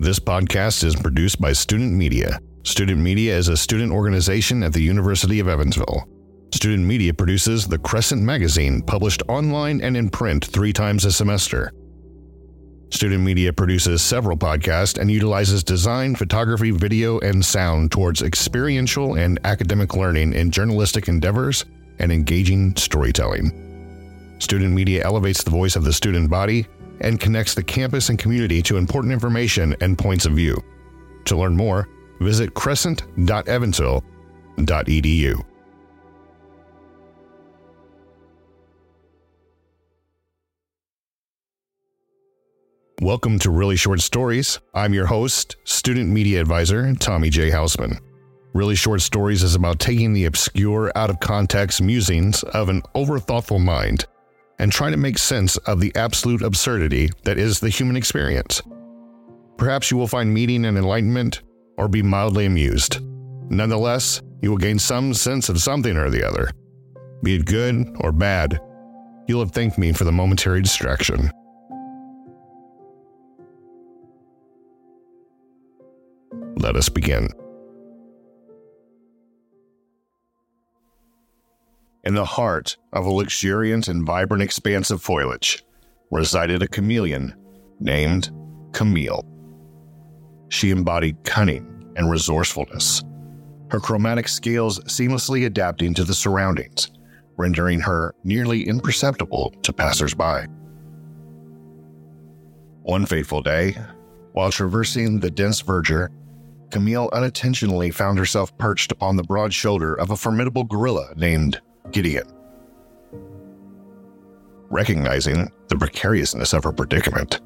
This podcast is produced by Student Media. Student Media is a student organization at the University of Evansville. Student Media produces the Crescent magazine, published online and in print three times a semester. Student Media produces several podcasts and utilizes design, photography, video, and sound towards experiential and academic learning in journalistic endeavors and engaging storytelling. Student Media elevates the voice of the student body and connects the campus and community to important information and points of view. To learn more, visit crescent.evansville.edu. Welcome to Really Short Stories. I'm your host, student media advisor, Tommy J. Hausman. Really Short Stories is about taking the obscure, out of context musings of an overthoughtful mind and trying to make sense of the absolute absurdity that is the human experience. Perhaps you will find meaning and enlightenment or be mildly amused. Nonetheless, you will gain some sense of something or the other. Be it good or bad, you'll have thanked me for the momentary distraction. Let us begin. In the heart of a luxuriant and vibrant expanse of foliage resided a chameleon named Camille. She embodied cunning and resourcefulness, her chromatic scales seamlessly adapting to the surroundings, rendering her nearly imperceptible to passersby. One fateful day, while traversing the dense verdure Camille unintentionally found herself perched upon the broad shoulder of a formidable gorilla named Gideon. Recognizing the precariousness of her predicament,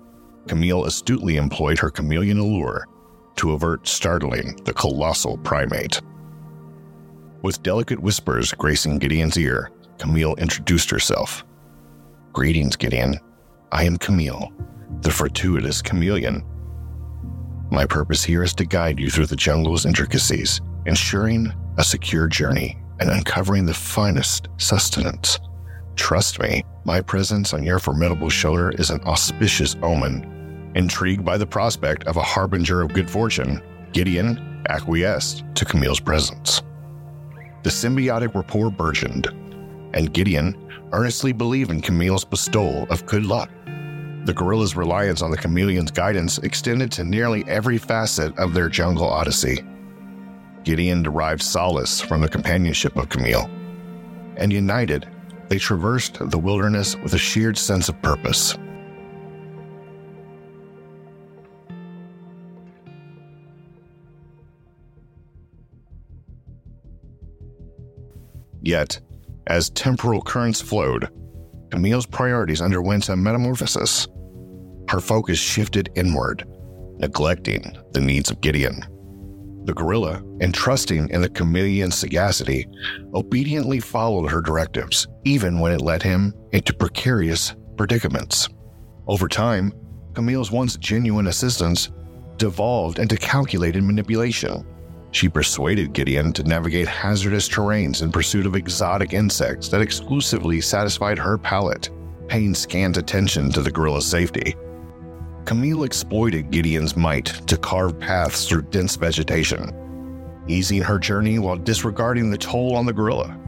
Camille astutely employed her chameleon allure to avert startling the colossal primate. With delicate whispers gracing Gideon's ear, Camille introduced herself. Greetings, Gideon. I am Camille, the fortuitous chameleon my purpose here is to guide you through the jungle's intricacies, ensuring a secure journey and uncovering the finest sustenance. Trust me, my presence on your formidable shoulder is an auspicious omen. Intrigued by the prospect of a harbinger of good fortune, Gideon acquiesced to Camille's presence. The symbiotic rapport burgeoned, and Gideon earnestly believed in Camille's bestowal of good luck. The gorilla's reliance on the chameleon's guidance extended to nearly every facet of their jungle odyssey. Gideon derived solace from the companionship of Camille, and united, they traversed the wilderness with a shared sense of purpose. Yet, as temporal currents flowed, Camille's priorities underwent a metamorphosis. Her focus shifted inward, neglecting the needs of Gideon. The gorilla, entrusting in the chameleon's sagacity, obediently followed her directives, even when it led him into precarious predicaments. Over time, Camille's once genuine assistance devolved into calculated manipulation. She persuaded Gideon to navigate hazardous terrains in pursuit of exotic insects that exclusively satisfied her palate, paying scant attention to the gorilla's safety. Camille exploited Gideon's might to carve paths through dense vegetation, easing her journey while disregarding the toll on the gorilla.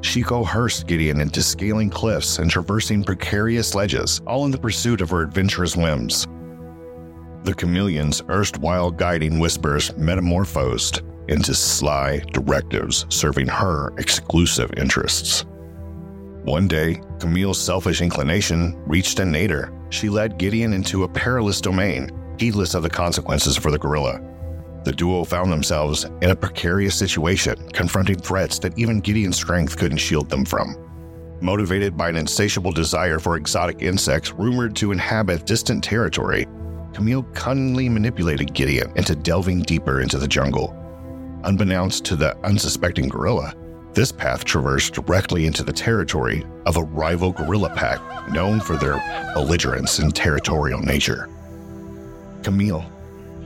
She coerced Gideon into scaling cliffs and traversing precarious ledges, all in the pursuit of her adventurous whims. The chameleon's erstwhile guiding whispers metamorphosed into sly directives serving her exclusive interests. One day, Camille's selfish inclination reached a nadir. She led Gideon into a perilous domain, heedless of the consequences for the gorilla. The duo found themselves in a precarious situation, confronting threats that even Gideon's strength couldn't shield them from. Motivated by an insatiable desire for exotic insects rumored to inhabit distant territory, Camille cunningly manipulated Gideon into delving deeper into the jungle. Unbeknownst to the unsuspecting gorilla, this path traversed directly into the territory of a rival gorilla pack known for their belligerence and territorial nature. Camille,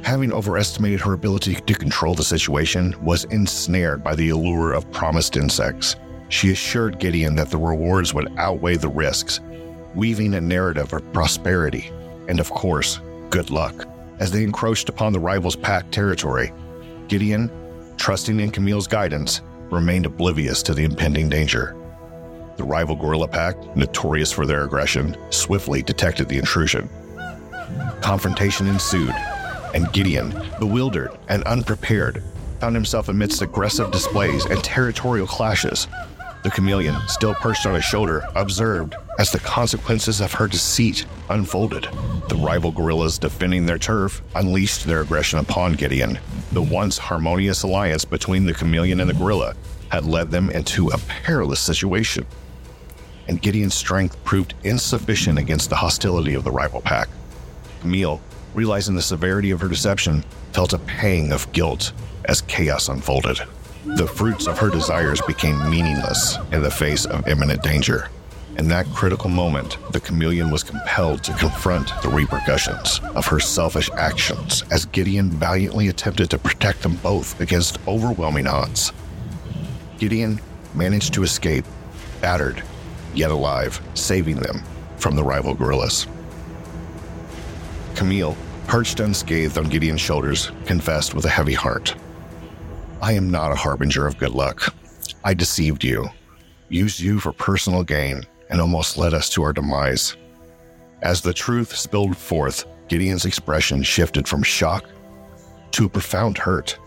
having overestimated her ability to control the situation, was ensnared by the allure of promised insects. She assured Gideon that the rewards would outweigh the risks, weaving a narrative of prosperity and, of course, good luck As they encroached upon the rivals' pack territory, Gideon, trusting in Camille's guidance, remained oblivious to the impending danger. The rival gorilla pack, notorious for their aggression, swiftly detected the intrusion. Confrontation ensued, and Gideon, bewildered and unprepared, found himself amidst aggressive displays and territorial clashes. The chameleon, still perched on his shoulder, observed as the consequences of her deceit unfolded. The rival gorillas defending their turf unleashed their aggression upon Gideon. The once harmonious alliance between the chameleon and the gorilla had led them into a perilous situation. And Gideon's strength proved insufficient against the hostility of the rival pack. Camille, realizing the severity of her deception, felt a pang of guilt as chaos unfolded. The fruits of her desires became meaningless in the face of imminent danger. In that critical moment, the chameleon was compelled to confront the repercussions of her selfish actions as Gideon valiantly attempted to protect them both against overwhelming odds. Gideon managed to escape, battered, yet alive, saving them from the rival gorillas. Camille, perched unscathed on Gideon's shoulders, confessed with a heavy heart I am not a harbinger of good luck. I deceived you, used you for personal gain, and almost led us to our demise. As the truth spilled forth, Gideon's expression shifted from shock to profound hurt.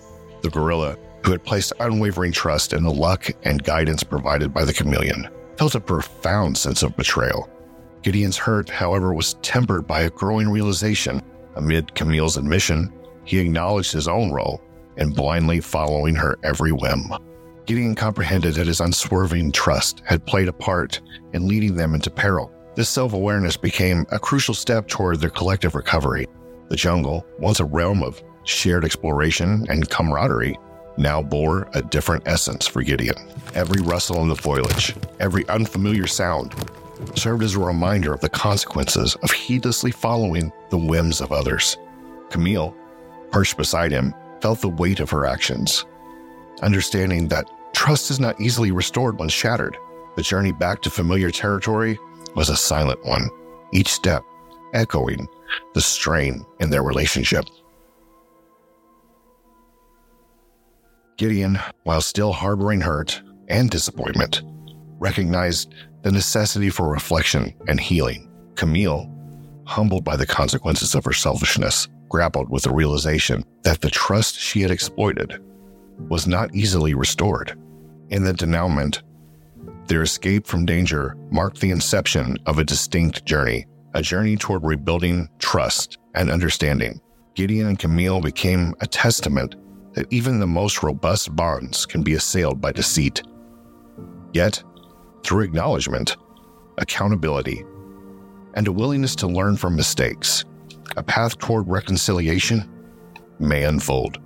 The gorilla, who had placed unwavering trust in the luck and guidance provided by the chameleon, felt a profound sense of betrayal. Gideon's hurt, however, was tempered by a growing realization. Amid Camille's admission, he acknowledged his own role in blindly following her every whim. Gideon comprehended that his unswerving trust had played a part in leading them into peril. This self awareness became a crucial step toward their collective recovery. The jungle, once a realm of shared exploration and camaraderie, now bore a different essence for Gideon. Every rustle in the foliage, every unfamiliar sound, served as a reminder of the consequences of heedlessly following the whims of others. Camille, perched beside him, felt the weight of her actions, understanding that trust is not easily restored when shattered. The journey back to familiar territory was a silent one, each step echoing the strain in their relationship. Gideon, while still harboring hurt and disappointment, recognized the necessity for reflection and healing. Camille, humbled by the consequences of her selfishness, grappled with the realization that the trust she had exploited was not easily restored. In the denouement, their escape from danger marked the inception of a distinct journey, a journey toward rebuilding trust and understanding. Gideon and Camille became a testament that even the most robust bonds can be assailed by deceit. Yet, through acknowledgement, accountability, and a willingness to learn from mistakes, a path toward reconciliation may unfold.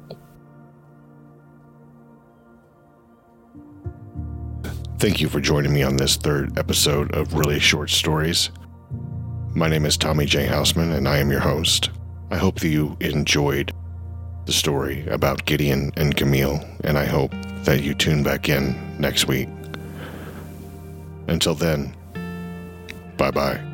Thank you for joining me on this third episode of Really Short Stories. My name is Tommy J. Hausman, and I am your host. I hope that you enjoyed the story about Gideon and Camille, and I hope that you tune back in next week. Until then, bye bye.